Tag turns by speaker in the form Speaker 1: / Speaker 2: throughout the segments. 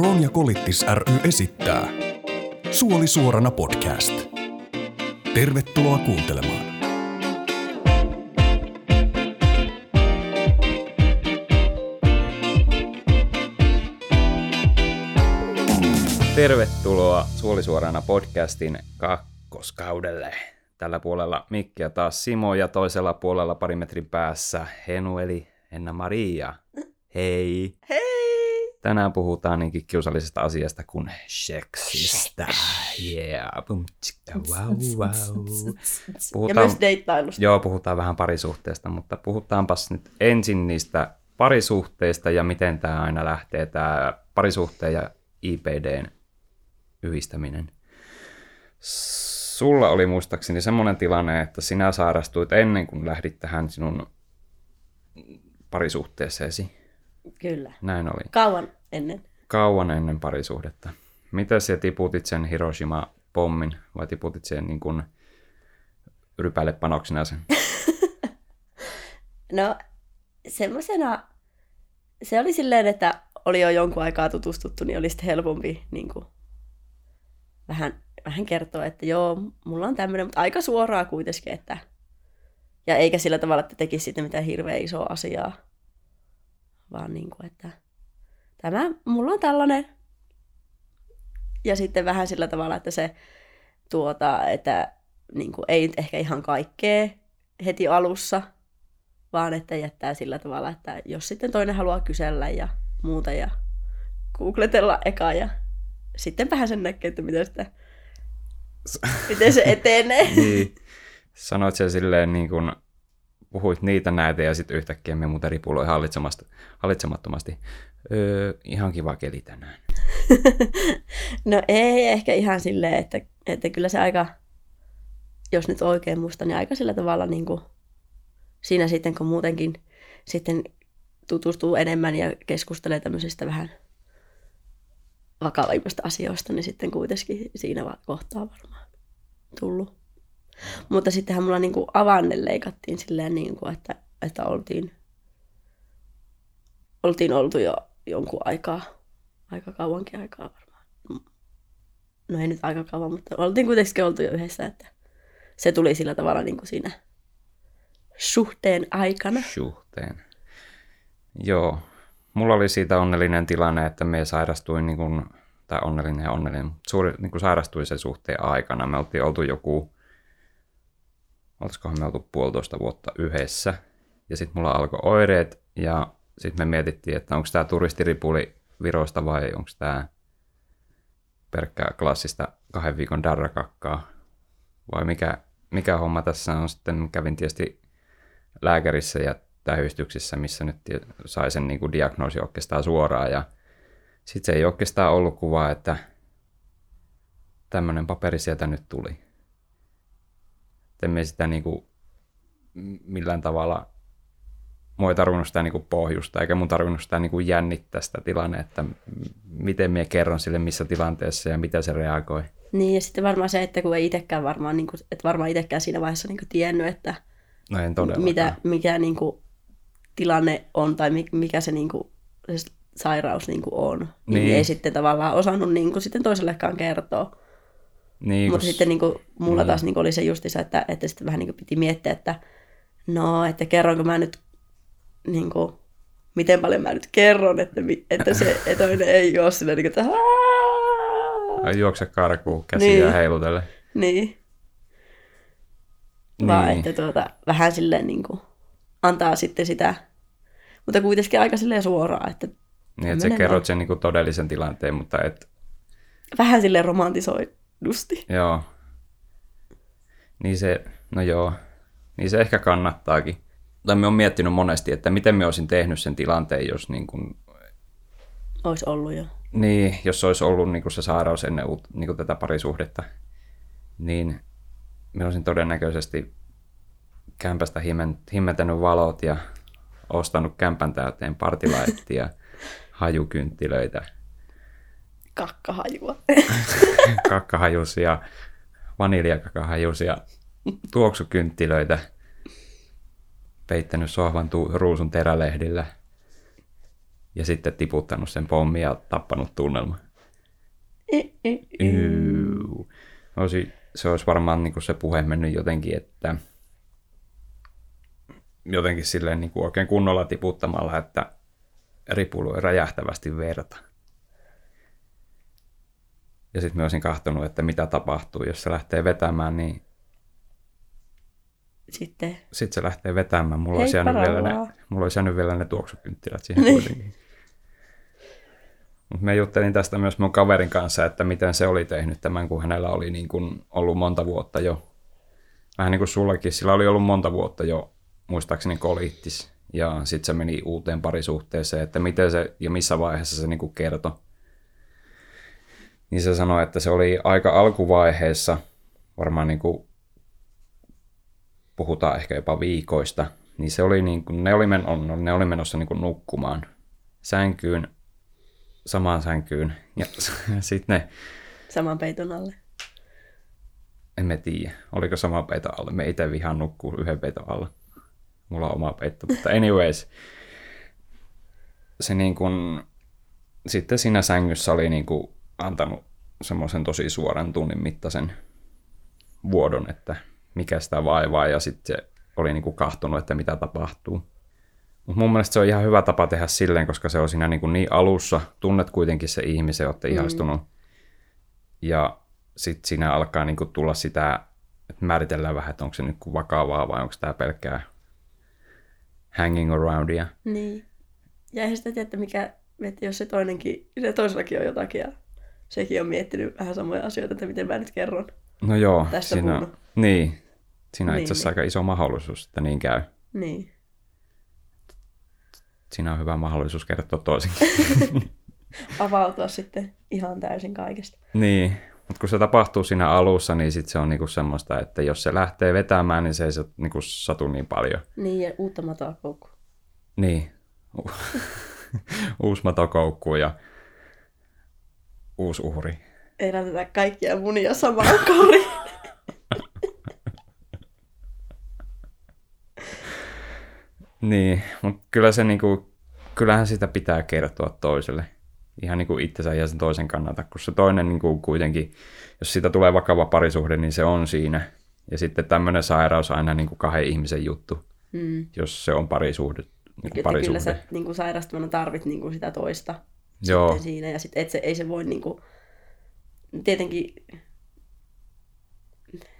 Speaker 1: Kroon ja Kolittis ry esittää Suoli suorana podcast. Tervetuloa kuuntelemaan.
Speaker 2: Tervetuloa Suolisuorana podcastin kakkoskaudelle. Tällä puolella Mikki ja taas Simo ja toisella puolella pari metrin päässä Henu eli Enna Maria. Hei!
Speaker 3: Hei!
Speaker 2: Tänään puhutaan niinkin kiusallisesta asiasta kuin seksistä. Yeah, bum, tsikka, wow, wow.
Speaker 3: Ja myös deittailusta.
Speaker 2: Joo, puhutaan vähän parisuhteesta, mutta puhutaanpas nyt ensin niistä parisuhteista ja miten tämä aina lähtee, tämä parisuhteen ja IPDn yhdistäminen. Sulla oli muistaakseni semmoinen tilanne, että sinä sairastuit ennen kuin lähdit tähän sinun parisuhteeseesi.
Speaker 3: Kyllä.
Speaker 2: Näin oli.
Speaker 3: Kauan ennen.
Speaker 2: Kauan ennen parisuhdetta. Miten sä tiputit sen Hiroshima-pommin vai tiputit sen niin kuin rypäille panoksena sen?
Speaker 3: No, semmoisena, se oli silleen, että oli jo jonkun aikaa tutustuttu, niin oli sitten helpompi niin kuin, vähän, vähän kertoa, että joo, mulla on tämmöinen, mutta aika suoraa kuitenkin, että ja eikä sillä tavalla, että tekisi sitten mitään hirveän isoa asiaa, vaan niin kuin, että tämä, mulla on tällainen. Ja sitten vähän sillä tavalla, että se tuota, että niin kuin, ei ehkä ihan kaikkea heti alussa, vaan että jättää sillä tavalla, että jos sitten toinen haluaa kysellä ja muuta ja googletella eka ja sitten vähän sen näkee, että miten, sitä, miten se etenee.
Speaker 2: niin. Sanoit sen silleen niin kuin puhuit niitä näitä ja sitten yhtäkkiä me muuten ripuloi hallitsemattomasti. Öö, ihan kiva keli tänään.
Speaker 3: no ei ehkä ihan silleen, että, että kyllä se aika, jos nyt oikein muista, niin aika sillä tavalla niin kuin siinä sitten, kun muutenkin sitten tutustuu enemmän ja keskustelee tämmöisistä vähän vakavammista asioista, niin sitten kuitenkin siinä kohtaa varmaan tullut. Mutta sittenhän mulla niinku avanne leikattiin silleen, niinku, että, että oltiin, oltiin oltu jo jonkun aikaa, aika kauankin aikaa varmaan. No ei nyt aika kauan, mutta oltiin kuitenkin oltu jo yhdessä, että se tuli sillä tavalla niin kuin siinä suhteen aikana.
Speaker 2: Suhteen. Joo. Mulla oli siitä onnellinen tilanne, että me sairastuin, niin kuin, tai onnellinen ja onnellinen, suuri, niin kuin sairastuin sen suhteen aikana. Me oltiin oltu joku, olisikohan me oltu puolitoista vuotta yhdessä. Ja sitten mulla alkoi oireet ja sitten me mietittiin, että onko tämä turistiripuli Virosta vai onko tämä pelkkää klassista kahden viikon darrakakkaa vai mikä, mikä homma tässä on. Sitten kävin tietysti lääkärissä ja tähystyksissä, missä nyt sai sen niin kuin diagnoosi oikeastaan suoraan. Ja sitten se ei oikeastaan ollut kuvaa, että tämmöinen paperi sieltä nyt tuli. Emme sitä niin kuin millään tavalla, mua ei tarvinnut sitä niin kuin pohjusta, eikä mun tarvinnut sitä niin kuin jännittää sitä tilannetta, miten minä kerron sille missä tilanteessa ja mitä se reagoi.
Speaker 3: Niin, ja sitten varmaan se, että kun ei itsekään varmaan, niin kuin, että varmaan itsekään siinä vaiheessa niin kuin tiennyt, että
Speaker 2: no en
Speaker 3: mitä, mikä niin kuin, tilanne on tai mikä se, niin kuin, se sairaus niin kuin on. Niin. niin ei sitten tavallaan osannut niin kuin, sitten toisellekaan kertoa.
Speaker 2: Niin,
Speaker 3: Mutta kun... sitten niin kuin, mulla niin. taas niin kuin, oli se justissa, että, että sitten vähän niin kuin, piti miettiä, että no, että kerronko mä nyt, niin kuin, miten paljon mä nyt kerron, että, että se että toinen ei ole sillä niin kuin, että
Speaker 2: Juokse karkuun käsiä niin. heilutelle.
Speaker 3: Niin. niin. Vaan että tuota, vähän silleen niin kuin, antaa sitten sitä, mutta kuitenkin aika silleen suoraan. Että
Speaker 2: niin, että sä kerrot sen niin kuin todellisen tilanteen, mutta et...
Speaker 3: Vähän silleen romantisoidusti.
Speaker 2: Joo. Niin se, no joo, niin se ehkä kannattaakin. Tai me on miettinyt monesti, että miten me olisin tehnyt sen tilanteen, jos niin kuin...
Speaker 3: Olisi ollut jo.
Speaker 2: Niin, jos olisi ollut niin kuin se sairaus ennen niin kuin tätä parisuhdetta, niin me olisin todennäköisesti kämpästä himmentänyt valot ja ostanut kämpän täyteen partilaittia, hajukynttilöitä.
Speaker 3: Kakkahajua.
Speaker 2: Kakkahajusia, vaniljakakkahajusia, tuoksukynttilöitä, peittänyt sohvan tu- ruusun terälehdillä. ja sitten tiputtanut sen pommin ja tappanut tunnelma. Olisi, se olisi varmaan niin kuin se puhe mennyt jotenkin, että jotenkin silleen niin kuin oikein kunnolla tiputtamalla, että ripuloi räjähtävästi verta. Ja sitten mä olisin kahtonut, että mitä tapahtuu, jos se lähtee vetämään, niin
Speaker 3: Sitten
Speaker 2: sitten se lähtee vetämään. Mulla olisi, jäänyt vielä ne, mulla olisi jäänyt vielä ne tuoksukynttilät siihen
Speaker 3: Niin.
Speaker 2: kuitenkin. Mut mä juttelin tästä myös mun kaverin kanssa, että miten se oli tehnyt tämän, kun hänellä oli niin kuin ollut monta vuotta jo. Vähän niin kuin sullakin, sillä oli ollut monta vuotta jo, muistaakseni koliittis. Ja sitten se meni uuteen parisuhteeseen, että miten se ja missä vaiheessa se niin kertoi. Niin se sanoi, että se oli aika alkuvaiheessa, varmaan niin kuin puhutaan ehkä jopa viikoista, niin se oli niin kuin, ne, oli men, on, ne oli menossa niin kuin nukkumaan sänkyyn, samaan sänkyyn. Ja sitten ne,
Speaker 3: saman peiton alle.
Speaker 2: en mä tiedä, oliko sama peito alla. Me itse vihaan nukkuu yhden peiton alla. Mulla on oma peitto, mutta anyways. Se niin kuin, sitten siinä sängyssä oli niin kuin antanut semmoisen tosi suoran tunnin mittaisen vuodon, että mikä sitä vaivaa, ja sitten se oli niin kuin kahtunut, että mitä tapahtuu. Mutta mun mielestä se on ihan hyvä tapa tehdä silleen, koska se on siinä niin, kuin niin alussa, tunnet kuitenkin se ihmisen, olette ihastunut, ja sitten siinä alkaa niin kuin tulla sitä, että määritellään vähän, että onko se nyt kuin vakavaa vai onko tämä pelkkää hanging aroundia.
Speaker 3: Niin. Ja eihän sitä tiedä, että mikä, että jos se toinenkin, se toisellakin on jotakin ja sekin on miettinyt vähän samoja asioita, että miten mä nyt kerron.
Speaker 2: No joo,
Speaker 3: Tästä
Speaker 2: siinä,
Speaker 3: puhunut.
Speaker 2: niin, siinä on
Speaker 3: Niin,
Speaker 2: itse asiassa
Speaker 3: niin.
Speaker 2: aika iso mahdollisuus, että niin käy.
Speaker 3: Niin.
Speaker 2: Siinä on hyvä mahdollisuus kertoa toisin.
Speaker 3: Avautua sitten ihan täysin kaikesta.
Speaker 2: niin, mutta kun se tapahtuu siinä alussa, niin sit se on niinku semmoista, että jos se lähtee vetämään, niin se ei niinku satu niin paljon.
Speaker 3: Niin, ja uutta matoa koukku.
Speaker 2: Niin, uusi matokoukku ja uusi uhri.
Speaker 3: Ei laiteta kaikkia munia samaan koriin.
Speaker 2: Niin, mutta kyllä se niinku, kyllähän sitä pitää kertoa toiselle. Ihan niinku itsensä ja sen toisen kannalta, kun se toinen niinku kuitenkin, jos siitä tulee vakava parisuhde, niin se on siinä. Ja sitten tämmöinen sairaus on aina niinku kahden ihmisen juttu,
Speaker 3: Mm.
Speaker 2: jos se on parisuhde. Niinku
Speaker 3: Että kyllä
Speaker 2: parisuhde.
Speaker 3: sä niin kuin sairastuvana tarvit niin kuin sitä toista
Speaker 2: Joo,
Speaker 3: sitten siinä. Ja sitten et se, ei se voi niin kuin, tietenkin,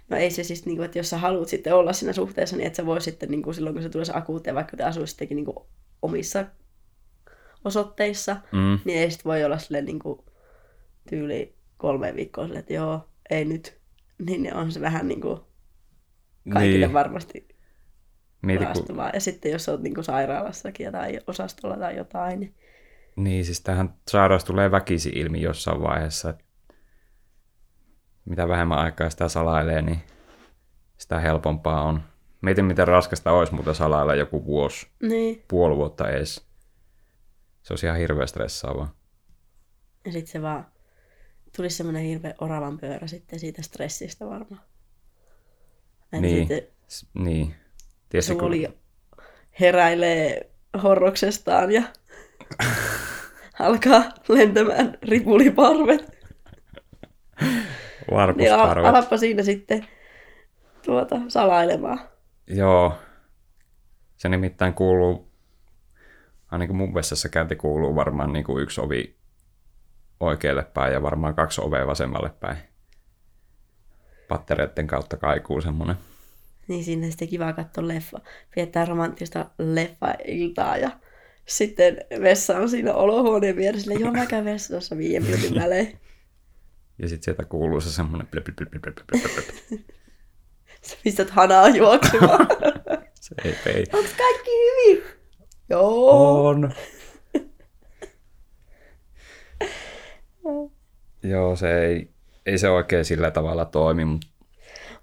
Speaker 3: no ei se siis, niin kuin, että jos sä haluat sitten olla siinä suhteessa, niin et sä voi sitten niin kuin silloin, kun se tulee se akuutti, vaikka te asuisittekin niin kuin omissa osoitteissa,
Speaker 2: mm,
Speaker 3: niin ei sitten voi olla silleen niin kuin tyyli kolme viikkoa silleen, että joo, ei nyt. Niin on se vähän niin kuin kaikille
Speaker 2: niin,
Speaker 3: varmasti
Speaker 2: mieti, kun,
Speaker 3: raastavaa. Ja sitten jos olet niin kuin sairaalassakin tai osastolla tai jotain, niin
Speaker 2: niin, siis tähän sairaus tulee väkisi ilmi jossain vaiheessa. Mitä vähemmän aikaa sitä salailee, niin sitä helpompaa on. Mietin, miten raskasta olisi muuten salailla joku vuosi,
Speaker 3: Niin.
Speaker 2: puoli vuotta edes. Se olisi ihan hirveän stressaavaa.
Speaker 3: Ja sitten se vaan tulisi semmoinen hirveä oravan pyörä sitten siitä stressistä varmaan. Että
Speaker 2: Niin.
Speaker 3: sitten
Speaker 2: S- niin. Tiesi, kun...
Speaker 3: suoli heräilee horroksestaan ja alkaa lentämään ripuliparvet. Niin
Speaker 2: Varpusparvet.
Speaker 3: alappa siinä sitten tuota, salailemaan.
Speaker 2: Joo. Se nimittäin kuuluu, ainakin mun vessassa käynti kuuluu varmaan niin kuin yksi ovi oikealle päin ja varmaan kaksi ovea vasemmalle päin. Pattereiden kautta kaikuu semmonen.
Speaker 3: Niin sinne sitten kiva katsoa leffa. Viettää romanttista leffa-iltaa ja sitten vessa on siinä olohuoneen vieressä. Joo, mä käyn vessassa viiden minuutin välein.
Speaker 2: Ja sitten sieltä kuuluu se semmonen blöp, blöp, blöp, blöp, blöp, blöp, blöp.
Speaker 3: Sä pistät hanaa juoksemaan.
Speaker 2: Se ei pei.
Speaker 3: Onks kaikki hyvin? Joo.
Speaker 2: On. Joo, se ei, ei se oikein sillä tavalla toimi, mutta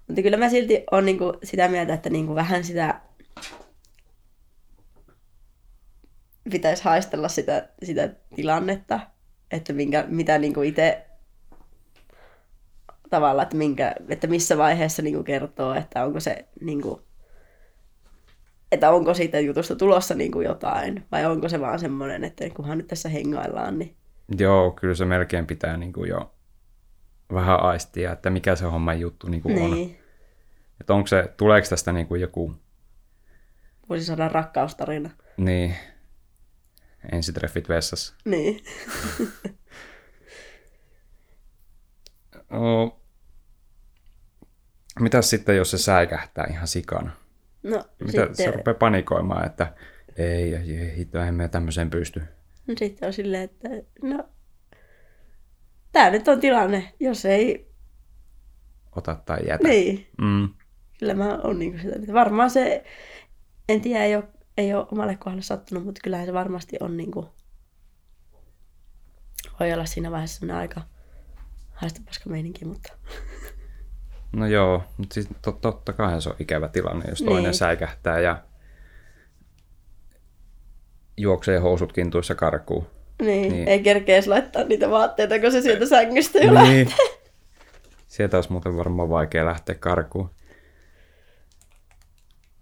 Speaker 3: Mutta kyllä mä silti on niinku sitä mieltä, että niinku vähän sitä pitäisi haistella sitä, sitä tilannetta, että minkä, mitä niinku itse tavalla, että, minkä, että missä vaiheessa niinku kertoo, että onko se niinku, että onko siitä jutusta tulossa niin kuin jotain, vai onko se vaan semmoinen, että kunhan nyt tässä hengaillaan, niin
Speaker 2: Joo, kyllä se melkein pitää niin kuin jo vähän aistia, että mikä se homman juttu niin kuin on.
Speaker 3: niin.
Speaker 2: Että onko se, tuleeko tästä niin kuin joku,
Speaker 3: Voisi saada rakkaustarina.
Speaker 2: niin, ensitreffit vessassa.
Speaker 3: Niin.
Speaker 2: No, mitäs sitten, jos se säikähtää ihan sikana?
Speaker 3: No,
Speaker 2: Mitä
Speaker 3: sitten,
Speaker 2: se rupeaa panikoimaan, että ei, ei, ei hitto, en me tämmöiseen pysty.
Speaker 3: no sitten on silleen, että no, tämä nyt on tilanne, jos ei,
Speaker 2: Ota tai jätä.
Speaker 3: niin,
Speaker 2: Mm.
Speaker 3: kyllä mä oon niin sitä, että varmaan se, en tiedä, ei ole, ei ole omalle kohdalle sattunut, mutta kyllähän se varmasti on niin kuin, voi olla siinä vaiheessa sellainen aika haistapaska meininki, mutta
Speaker 2: No joo, mutta siis tot, totta kai se on ikävä tilanne, jos toinen
Speaker 3: Niin.
Speaker 2: säikähtää ja juoksee housut kintuissa karkuun.
Speaker 3: niin,
Speaker 2: Niin.
Speaker 3: ei kerkeä laittaa niitä vaatteita, kun se sieltä sängystä jo lähtee.
Speaker 2: Niin. Sieltä olisi muuten varmaan vaikea lähteä karkuun.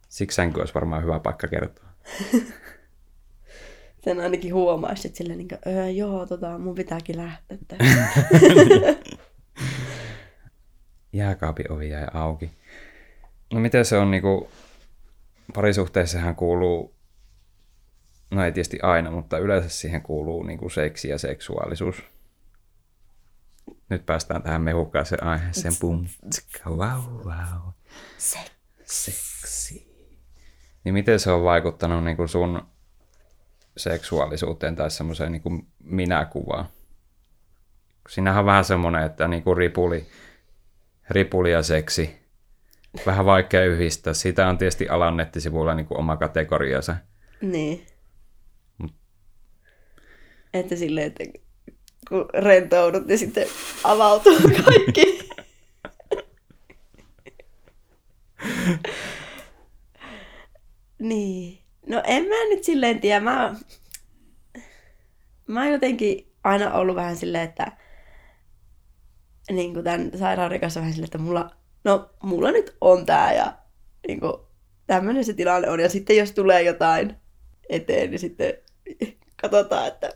Speaker 2: Siksi sänky olisi varmaan hyvä paikka kertoa.
Speaker 3: Sen ainakin huomaisi sitten silleen, niin kuin, öö, joo, tota, mun pitääkin lähteä. tästä."
Speaker 2: Jääkaapin ovi jäi auki. No miten se on niinku, parisuhteessahan kuuluu, no ei tietysti aina, mutta yleensä siihen kuuluu niinku seksi ja seksuaalisuus. Nyt päästään tähän mehukkaaseen aiheeseen. Pum, tska, wow, wow.
Speaker 3: Se.
Speaker 2: Seksi. Niin miten se on vaikuttanut niinku sun seksuaalisuuteen tai semmoiseen niinku minäkuvaan? Siinähän on vähän semmoinen, että niinku ripuli, ripuli ja seksi. Vähän vaikea yhdistää. Siitä on tietysti alan nettisivuilla niinku oma kategoriansa.
Speaker 3: Niin. Että silleen, että kun rentoudut, niin sitten avautuu kaikki. Niin. No en mä nyt silleen tiedä. Mä, mä oon jotenkin aina ollut vähän silleen, että niin kuin tämän sairauden kanssa vähän silleen, että mulla, no mulla nyt on tää ja niin kuin, tämmöinen se tilanne on. Ja sitten jos tulee jotain eteen, niin sitten katsotaan, että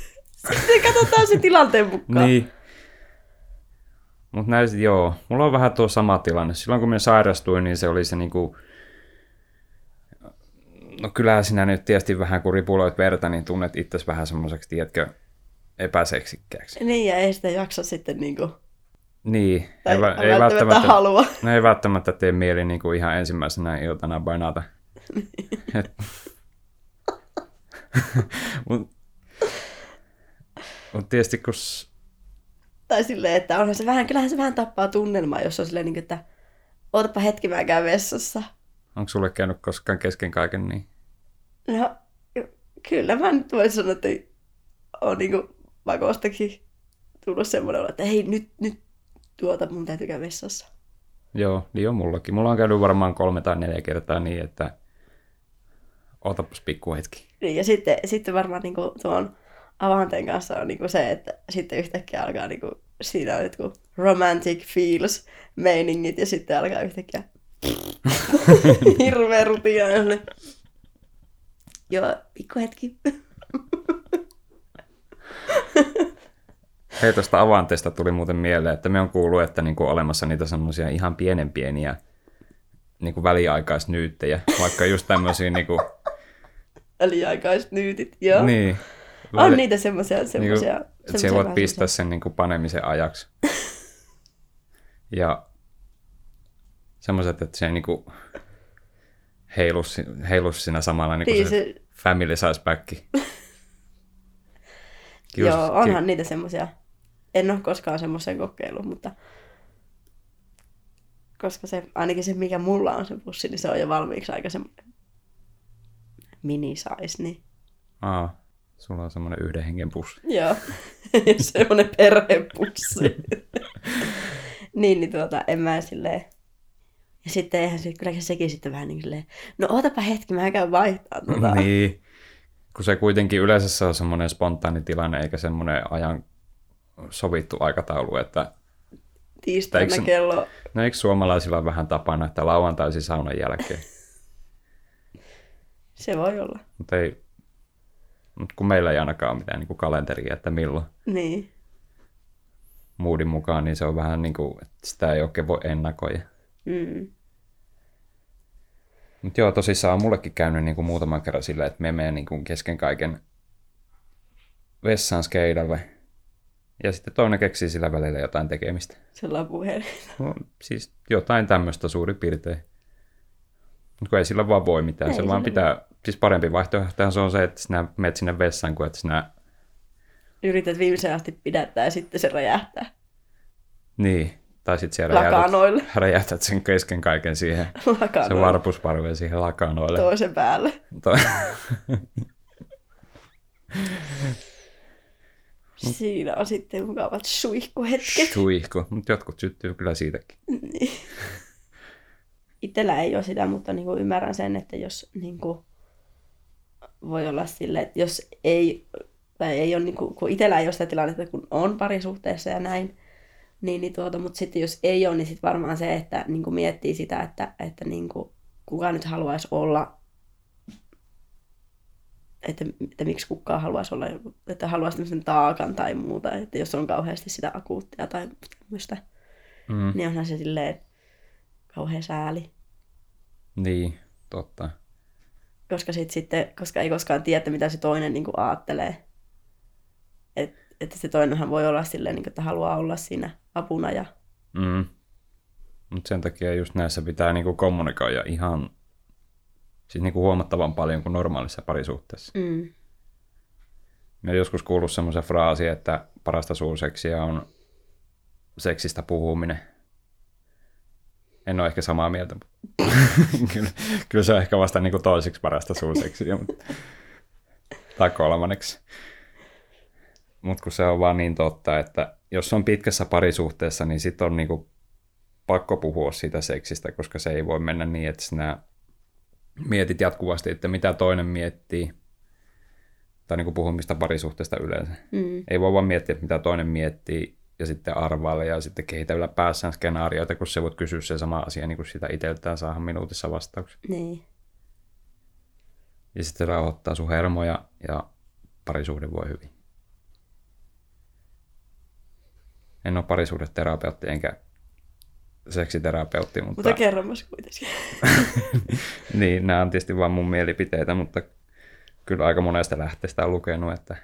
Speaker 3: sitten katsotaan se tilanteen mukaan.
Speaker 2: Niin. Mutta näistä, joo, mulla on vähän tuo sama tilanne. Silloin kun minä sairastuin, niin se oli se niinku... No kyllähän sinä nyt tietysti vähän kun ripuloit verta, niin tunnet itsesi vähän semmoiseksi, tiedätkö, epäseksikkääksi.
Speaker 3: Niin, ja ei sitä jaksa sitten niinku,
Speaker 2: Niin,
Speaker 3: tai
Speaker 2: ei, vä- ei,
Speaker 3: välttämättä
Speaker 2: välttämättä,
Speaker 3: halua.
Speaker 2: no ei välttämättä tee mieli niinku ihan ensimmäisenä iltana banata. Et- Mut, mut tietysti kun
Speaker 3: Tai silleen, että onhan se vähän, kyllähän se vähän tappaa tunnelmaa, jos on silleen, niin kuin, että ootapa hetki, mä käyn vessassa.
Speaker 2: Onko sulle käynyt koskaan kesken kaiken niin?
Speaker 3: No, kyllä mä nyt voisin sanoa, että on niinku pakostakin tullut semmoinen, että hei, nyt, nyt tuota, mun täytyy käydä vessassa.
Speaker 2: Joo, niin on mullakin. Mulla on käynyt varmaan kolme tai neljä kertaa niin, että ootapas pikku hetki.
Speaker 3: Niin, ja sitten, sitten varmaan niinku tuon avanteen kanssa on niinku se, että sitten yhtäkkiä alkaa niinku, siinä on jotkut romantic feels meiningit ja sitten alkaa yhtäkkiä hirveä rutia. sellainen, Joo, pikku hetki.
Speaker 2: Hei, tuosta avanteesta tuli muuten mieleen, että me on kuullut, että niinku olemassa niitä semmoisia ihan pienen pieniä niinku väliaikaisnyyttejä, vaikka just tämmöisiä niinku,
Speaker 3: Väliaikaisnyytit, joo.
Speaker 2: niin,
Speaker 3: On niitä semmoisia,
Speaker 2: niinku,
Speaker 3: semmoisia.
Speaker 2: että siellä voit pistää sen niinku panemisen ajaksi. Ja semmoiset, että se ei niinku heilu, heilu siinä samalla niinku
Speaker 3: Niin,
Speaker 2: se,
Speaker 3: se-
Speaker 2: family size back.
Speaker 3: Joo, onhan niitä semmoisia. En ole koskaan semmoisen kokeillut, mutta koska se, ainakin se, mikä mulla on se pussi, niin se on jo valmiiksi aika semmoinen mini-size, niin
Speaker 2: Aa, sulla on semmoinen yhden hengen pussi.
Speaker 3: joo, semmoinen perhepussi. niin, niin tuota, en mä silleen, ja sitten eihän se, kyllähän sekin sitten vähän niin silleen, no ootapa hetki, mä käyn vaihtaa tuota.
Speaker 2: Niin, kun se kuitenkin yleensä se on semmoinen spontaani tilanne, eikä semmoinen ajan sovittu aikataulu, että
Speaker 3: Tiistaina
Speaker 2: Eikö
Speaker 3: kello,
Speaker 2: no eikö suomalaisilla ole vähän tapana, että lauantaisin saunan jälkeen?
Speaker 3: Se voi olla.
Speaker 2: Mutta ei, mut kun meillä ei ainakaan ole mitään niin kuin kalenteria, että milloin
Speaker 3: Niin.
Speaker 2: moodin mukaan, niin se on vähän niin kuin, että sitä ei oikein voi ennakoida.
Speaker 3: Mm.
Speaker 2: Mutta joo, tosissaan on mullekin käynyt niin kuin muutaman kerran silleen, että me menen niin kuin kesken kaiken vessaan skeidalle. Ja sitten toinen keksii sillä välillä jotain tekemistä.
Speaker 3: Sellainen puhelin.
Speaker 2: No, siis jotain tämmöistä suurin piirtein. Mutta ei sillä vaan voi mitään.
Speaker 3: Ei
Speaker 2: se vaan
Speaker 3: sillä
Speaker 2: pitää, siis parempi vaihtoehtohan se on se, että sinä menet sinne vessaan, kuin että sinä,
Speaker 3: Yrität viimeisen asti pidättää ja sitten se räjähtää.
Speaker 2: niin, tai sitten siellä
Speaker 3: Lakanoille.
Speaker 2: räjäytät, räjäytät sen kesken kaiken siihen, se
Speaker 3: Lakanoille.
Speaker 2: varpusparve siihen lakanoille.
Speaker 3: Toisen päälle.
Speaker 2: To-
Speaker 3: Siinä on sitten mukavat suihkuhetket.
Speaker 2: Suihku, mutta jotkut syttyy kyllä siitäkin.
Speaker 3: Itellä ei ole sitä, mutta niin kuin ymmärrän sen, että jos niin kuin, voi olla silleen, että jos ei, tai ei ole, niin kuin, kun itsellä ei ole sitä tilannetta, kun on parisuhteessa ja näin, niin, niin tuota, mutta sitten jos ei ole, niin sitten varmaan se, että niin kuin miettii sitä, että, että niin kuin, kuka nyt haluaisi olla, että, että miksi kukaan haluaisi olla, että haluaisi tämmöisen taakan tai muuta, että jos on kauheasti sitä akuuttia tai tämmöistä,
Speaker 2: Mm.
Speaker 3: niin onhan se silleen kauhean sääli.
Speaker 2: Niin, totta.
Speaker 3: koska, sit, sitten, koska ei koskaan tiedä, mitä se toinen niin kuin ajattelee. Et, että se toinenhan voi olla silleen, niin kuin, että haluaa olla siinä apuna. Ja,
Speaker 2: Mm. Mutta sen takia just näissä pitää niinku kommunikoida ihan siis niinku huomattavan paljon kuin normaalissa parisuhteessa.
Speaker 3: mm,
Speaker 2: Mä joskus kuullut semmoisen fraasin, että parasta suuseksiä on seksistä puhuminen. En ole ehkä samaa mieltä. mutta kyllä, kyllä se on ehkä vasta niinku toiseksi parasta suuseksiä. Mutta... Tai kolmanneksi. Mutta kun se on vaan niin totta, että jos on pitkässä parisuhteessa, niin sitten on niinku pakko puhua siitä seksistä, koska se ei voi mennä niin, että sinä mietit jatkuvasti, että mitä toinen miettii, tai niin kuin puhumista parisuhteesta yleensä.
Speaker 3: mm,
Speaker 2: Ei voi vaan miettiä, mitä toinen miettii, ja sitten arvailla ja sitten kehitellä päässään skenaarioita, kun se voit kysyä se sama asia niin kuin sitä itseltään saada minuutissa vastauksen.
Speaker 3: niin.
Speaker 2: Ja sitten rauhoittaa sun hermoja ja parisuhde voi hyvin. En ole parisuhdeterapeutti enkä seksiterapeutti, mutta,
Speaker 3: Mutta kerromas kuitenkin.
Speaker 2: niin, nämä on tietysti vain mun mielipiteitä, mutta kyllä aika monesta lähteestä on lukenut, että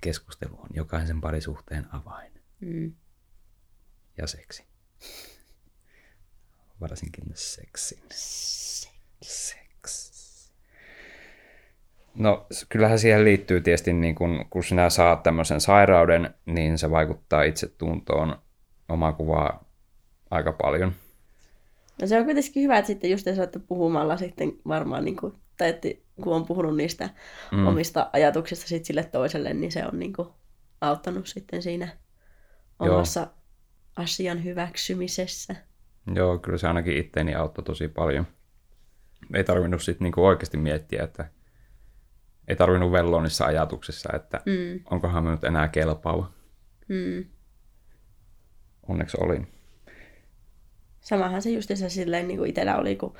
Speaker 2: keskustelu on jokaisen parisuhteen avain
Speaker 3: Mm.
Speaker 2: ja seksi. Varsinkin seksin. Seks. No kyllähän siihen liittyy tietysti, niin kun, kun sinä saat tämmöisen sairauden, niin se vaikuttaa itsetuntoon, omaa kuvaa aika paljon.
Speaker 3: No se on kuitenkin hyvä, että sitten just että puhumalla sitten varmaan, niin kuin, tai että kun on puhunut niistä mm. omista ajatuksista sit sille toiselle, niin se on niin kuin, auttanut sitten siinä
Speaker 2: Joo.
Speaker 3: omassa asian hyväksymisessä.
Speaker 2: Joo, kyllä se ainakin itteeni auttoi tosi paljon. Ei tarvinnut sitten niinku oikeasti miettiä, että ei tarvinnut velloa niissä ajatuksissa, että
Speaker 3: Mm.
Speaker 2: onkohan me nyt enää kelpaava.
Speaker 3: Mm.
Speaker 2: Onneksi olin.
Speaker 3: Samahan se justiinsa silleen niin kuin itsellä oli, kun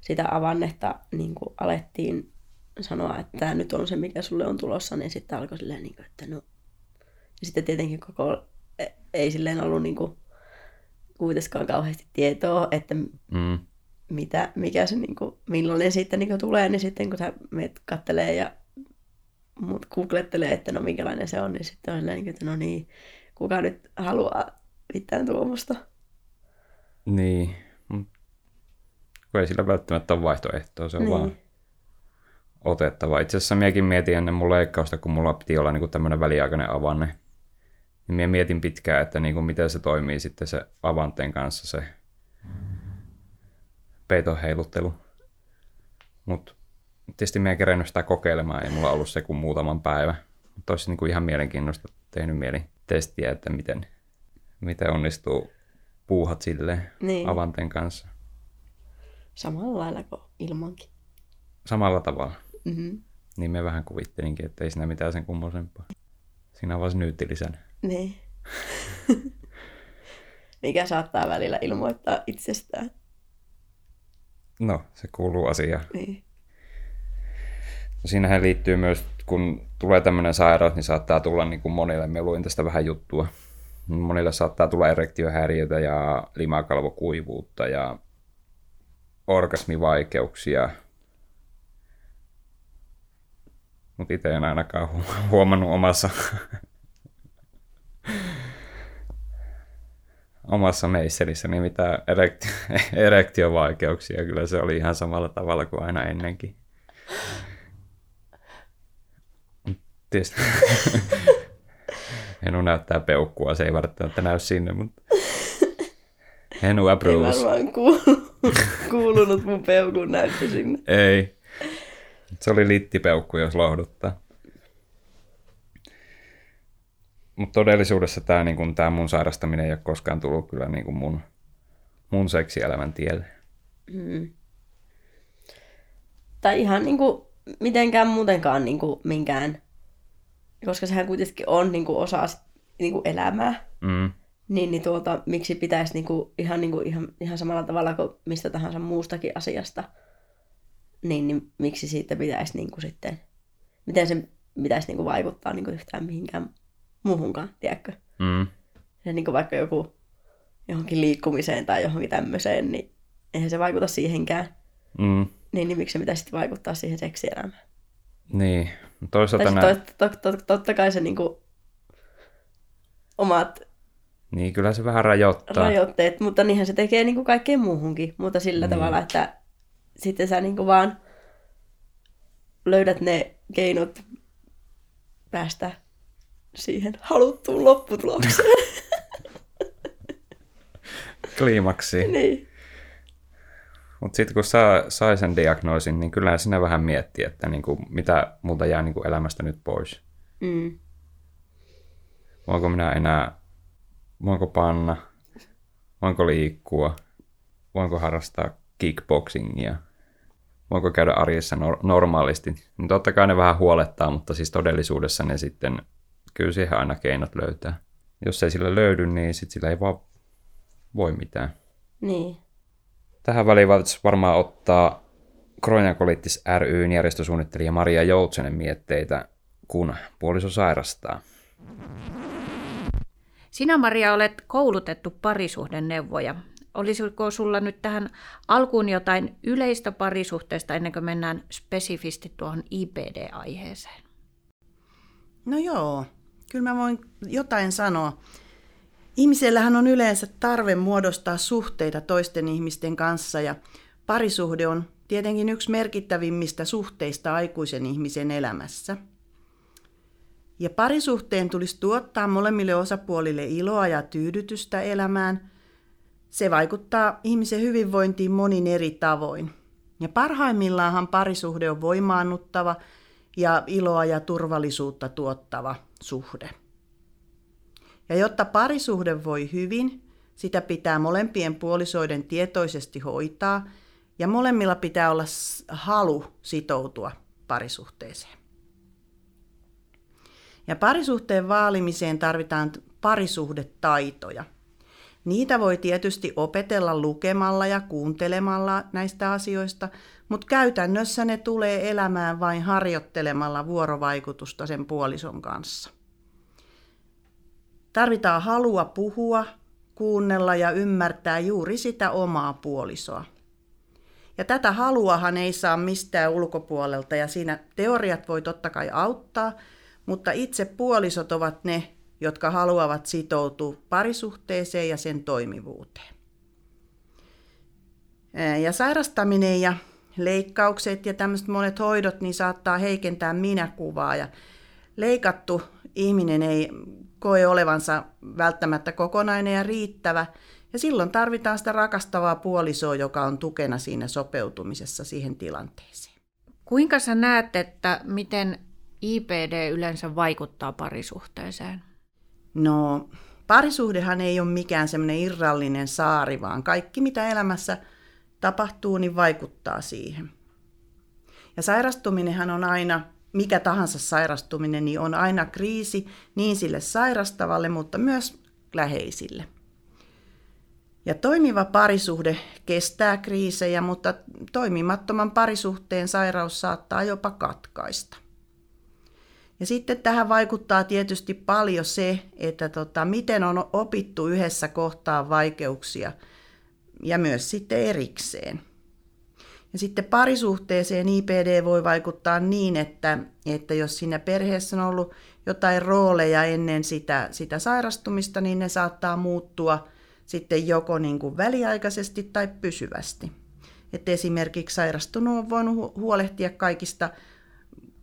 Speaker 3: sitä avannetta niin kuin alettiin sanoa, että tämä nyt on se, mikä sulle on tulossa, niin sitten alkoi silleen, niin kuin, että no... Ja sitten tietenkin koko e- ei silleen ollut niin kuin, kuitenkaan kauheasti tietoa, että
Speaker 2: Mm.
Speaker 3: mitä, mikä se, niin kuin, millainen sitten niin kuin tulee, niin sitten kun sä meet kattelee ja mut googlettelee, että no minkälainen se on, niin sitten on niin että no niin, kuka nyt haluaa mitään tuommoista.
Speaker 2: Niin. Mut Kun ei sillä välttämättä ole vaihtoehtoa, se on
Speaker 3: Niin.
Speaker 2: vaan otettava. Itse asiassa miekin mietin ennen mun leikkausta, kun mulla piti olla niinku tämmöinen väliaikainen avanne. Niin mie mietin pitkään, että niinku miten se toimii sitten se avanteen kanssa se peiton heiluttelu. Mutta tietysti en kerennyt sitä kokeilemaan, ei mulla ollut se kuin muutaman päivä. Mutta olisi niinku ihan mielenkiintoista tehnyt mieli testiä, että miten, miten onnistuu puuhat silleen
Speaker 3: Niin.
Speaker 2: avanteen kanssa.
Speaker 3: Samalla lailla kuin ilmankin.
Speaker 2: Samalla tavalla.
Speaker 3: Mm-hmm.
Speaker 2: Niin me vähän kuvittelinkin, että ei siinä mitään sen kummosempaa. Siinä on vaan.
Speaker 3: Niin. Mikä saattaa välillä ilmoittaa itsestään.
Speaker 2: No, se kuuluu asiaan.
Speaker 3: Niin.
Speaker 2: Siinähän liittyy myös, kun tulee tämmöinen sairaus, niin saattaa tulla niin kuin monille, me luin tästä vähän juttua, monille saattaa tulla erektiohäiriötä ja limakalvokuivuutta ja orgasmivaikeuksia. Mutta itse en ainakaan huomannut omassa, omassa meisselissäni mitään erektio, erektiovaikeuksia. Kyllä se oli ihan samalla tavalla kuin aina ennenkin. Tietysti. Henu näyttää peukkua, se ei välttämättä näy sinne, mutta Henu approves.
Speaker 3: Ei varmaan kuulunut, kuulunut mun peukun näyttö sinne.
Speaker 2: Ei. Se oli littipeukku, jos lohduttaa. Mutta todellisuudessa tämä niin tää mun sairastaminen ei ole koskaan tullut kyllä niin kuin mun, mun seksielämän tielle. Mm.
Speaker 3: Tai ihan niin kuin, mitenkään muutenkaan niin kuin, minkään, koska sehän kuitenkin on niin kuin, osa niin kuin elämää. Mm. Niin, niin tuota, miksi pitäisi niin kuin, ihan, niin kuin, ihan, ihan samalla tavalla kuin mistä tahansa muustakin asiasta, niin, niin miksi siitä pitäisi niin kuin, sitten, miten se pitäisi niin kuin, vaikuttaa niin kuin, yhtään mihinkään muuhunkaan, tiedätkö? Mm. Ja niin kuin vaikka joku johonkin liikkumiseen tai johonkin tämmöiseen, niin eihän se vaikuta siihenkään. Mm. Niin, niin miksi se pitäisi sitten vaikuttaa siihen seksielämään?
Speaker 2: Niin, toisaalta...
Speaker 3: Tai nä... to, to, to, totta kai se niin kuin, omat
Speaker 2: niin, kyllä se vähän rajoittaa.
Speaker 3: Rajoitteet, mutta niinhän se tekee niin kuin kaikkeen muuhunkin, mutta sillä niin. tavalla, että sitten sä niin kuin vaan löydät ne keinot päästä siihen haluttuun lopputulokseen.
Speaker 2: Kliimaksiin.
Speaker 3: niin.
Speaker 2: Mutta sitten kun saa, sai sen diagnoosin, niin kyllä sinä vähän miettii, että niinku, mitä multa jää niinku elämästä nyt pois. Mm. Voinko minä enää, voinko panna, voinko liikkua, voinko harrastaa kickboxingia, voinko käydä arjessa nor- normaalisti. Niin totta kai ne vähän huolettaa, mutta siis todellisuudessa ne sitten kyllä siihen aina keinot löytää. Jos ei sillä löydy, niin sit sillä ei vaan voi mitään.
Speaker 3: Niin.
Speaker 2: Tähän väliin voitaisiin varmaan ottaa Kroiniakoliittis ryn järjestösuunnittelija Maria Joutsenen mietteitä, kun puoliso sairastaa.
Speaker 4: Sinä, Maria, olet koulutettu parisuhdeneuvoja. Olisiko sulla nyt tähän alkuun jotain yleistä parisuhteesta ennen kuin mennään spesifisti tuohon IPD-aiheeseen?
Speaker 5: No joo, kyllä mä voin jotain sanoa. Ihmisellähän on yleensä tarve muodostaa suhteita toisten ihmisten kanssa ja parisuhde on tietenkin yksi merkittävimmistä suhteista aikuisen ihmisen elämässä. Ja parisuhteen tulisi tuottaa molemmille osapuolille iloa ja tyydytystä elämään. Se vaikuttaa ihmisen hyvinvointiin monin eri tavoin. Ja parhaimmillaanhan parisuhde on voimaannuttava ja iloa ja turvallisuutta tuottava suhde. Ja jotta parisuhde voi hyvin, sitä pitää molempien puolisoiden tietoisesti hoitaa ja molemmilla pitää olla halu sitoutua parisuhteeseen. Ja parisuhteen vaalimiseen tarvitaan parisuhdetaitoja. Niitä voi tietysti opetella lukemalla ja kuuntelemalla näistä asioista, mutta käytännössä ne tulee elämään vain harjoittelemalla vuorovaikutusta sen puolison kanssa. Tarvitaan halua puhua, kuunnella ja ymmärtää juuri sitä omaa puolisoa. Ja tätä haluahan ei saa mistään ulkopuolelta ja siinä teoriat voi totta kai auttaa, mutta itse puolisot ovat ne, jotka haluavat sitoutua parisuhteeseen ja sen toimivuuteen. Ja sairastaminen ja leikkaukset ja tämmöiset monet hoidot niin saattaa heikentää minäkuvaa ja leikattu ihminen ei koe olevansa välttämättä kokonainen ja riittävä. Ja silloin tarvitaan sitä rakastavaa puolisoa, joka on tukena siinä sopeutumisessa siihen tilanteeseen.
Speaker 4: Kuinka sä näet, että miten IPD yleensä vaikuttaa parisuhteeseen?
Speaker 5: No, parisuhdehan ei ole mikään semmoinen irrallinen saari, vaan kaikki mitä elämässä tapahtuu, niin vaikuttaa siihen. Ja sairastuminenhan on aina mikä tahansa sairastuminen, niin on aina kriisi niin sille sairastavalle, mutta myös läheisille. Ja toimiva parisuhde kestää kriisejä, mutta toimimattoman parisuhteen sairaus saattaa jopa katkaista. Ja sitten tähän vaikuttaa tietysti paljon se, että tota, miten on opittu yhdessä kohtaa vaikeuksia ja myös sitten erikseen. Ja sitten parisuhteeseen IPD voi vaikuttaa niin, että, että jos siinä perheessä on ollut jotain rooleja ennen sitä, sitä sairastumista, niin ne saattaa muuttua sitten joko niin kuin väliaikaisesti tai pysyvästi. Että esimerkiksi sairastunut on voinut huolehtia kaikista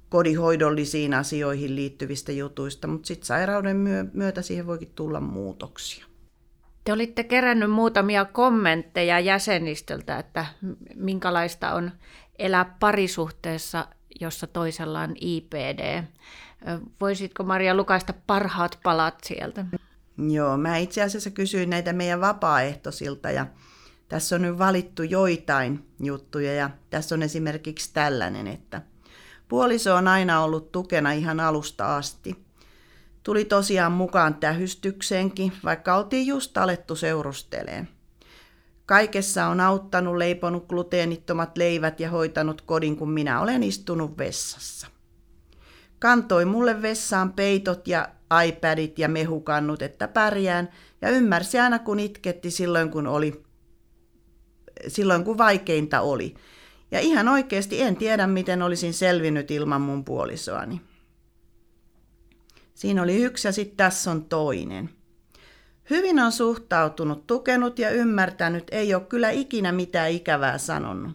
Speaker 5: kodihoidollisiin asioihin liittyvistä jutuista, mutta sitten sairauden myötä siihen voikin tulla muutoksia.
Speaker 4: Te olitte kerännyt muutamia kommentteja jäsenistöltä, että minkälaista on elää parisuhteessa, jossa toisella on IPD. Voisitko Maria lukaista parhaat palat sieltä?
Speaker 5: Joo, mä itse asiassa kysyin näitä meidän vapaaehtoisilta ja tässä on nyt valittu joitain juttuja ja tässä on esimerkiksi tällainen, että puoliso on aina ollut tukena ihan alusta asti. Tuli tosiaan mukaan tähystykseenkin, vaikka oltiin just alettu seurusteleen. Kaikessa on auttanut, leiponut gluteenittomat leivät ja hoitanut kodin, kun minä olen istunut vessassa. Kantoi mulle vessaan peitot ja iPadit ja mehukannut, että pärjään, ja ymmärsi aina, kun itketti silloin, kun oli silloin, kun vaikeinta oli. Ja ihan oikeasti en tiedä, miten olisin selvinnyt ilman mun puolisoani. Siinä oli yksi ja sitten tässä on toinen. Hyvin on suhtautunut, tukenut ja ymmärtänyt, ei ole kyllä ikinä mitään ikävää sanonut.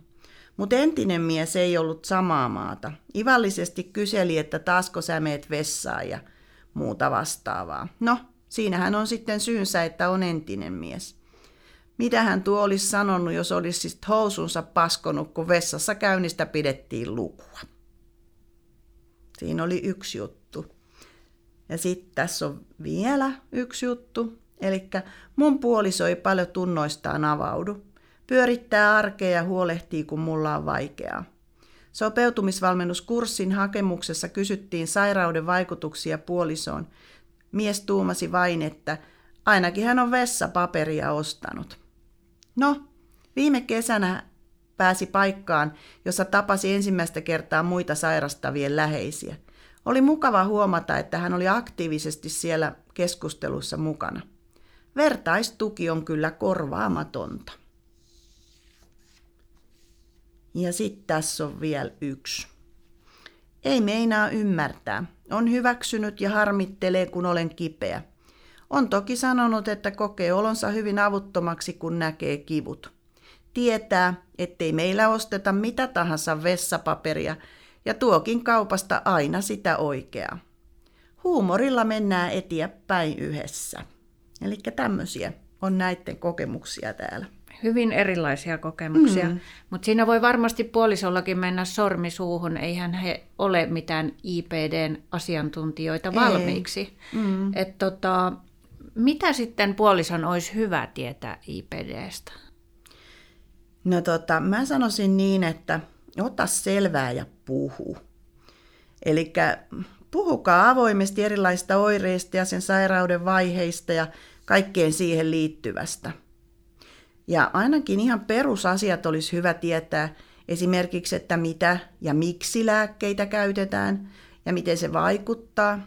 Speaker 5: Mutta entinen mies ei ollut samaa maata. Ivallisesti kyseli, että taasko sä meet vessaan ja muuta vastaavaa. No, siinähän on sitten syynsä, että on entinen mies. Mitä hän tuo olisi sanonut, jos olisi siis housunsa paskonut, kun vessassa käynnistä pidettiin lukua? Siinä oli yksi juttu. Ja sitten tässä on vielä yksi juttu. Eli mun puoliso ei paljon tunnoistaan avaudu. Pyörittää arkea ja huolehtii, kun mulla on vaikeaa. Sopeutumisvalmennuskurssin hakemuksessa kysyttiin sairauden vaikutuksia puolisoon. Mies tuumasi vain, että ainakin hän on vessapaperia ostanut. No, viime kesänä pääsi paikkaan, jossa tapasi ensimmäistä kertaa muita sairastavien läheisiä. Oli mukava huomata, että hän oli aktiivisesti siellä keskustelussa mukana. Vertaistuki on kyllä korvaamatonta. Ja sitten tässä on vielä yksi. Ei meinaa ymmärtää. On hyväksynyt ja harmittelee, kun olen kipeä. On toki sanonut, että kokee olonsa hyvin avuttomaksi, kun näkee kivut. Tietää, ettei meillä osteta mitä tahansa vessapaperia ja tuokin kaupasta aina sitä oikeaa. Huumorilla mennään eteenpäin yhdessä. Eli tämmöisiä on näiden kokemuksia täällä
Speaker 4: hyvin erilaisia kokemuksia. Mm. Mutta siinä voi varmasti puolisollakin mennä sormi suuhun. Eihän he ole mitään IPDn asiantuntijoita Ei. valmiiksi. Mm. Et tota, mitä sitten puolison olisi hyvä tietää IPDstä?
Speaker 5: No tota, mä sanoisin niin, että ota selvää ja puhu. Eli puhukaa avoimesti erilaista oireista ja sen sairauden vaiheista ja kaikkeen siihen liittyvästä. Ja ainakin ihan perusasiat olisi hyvä tietää, esimerkiksi, että mitä ja miksi lääkkeitä käytetään ja miten se vaikuttaa.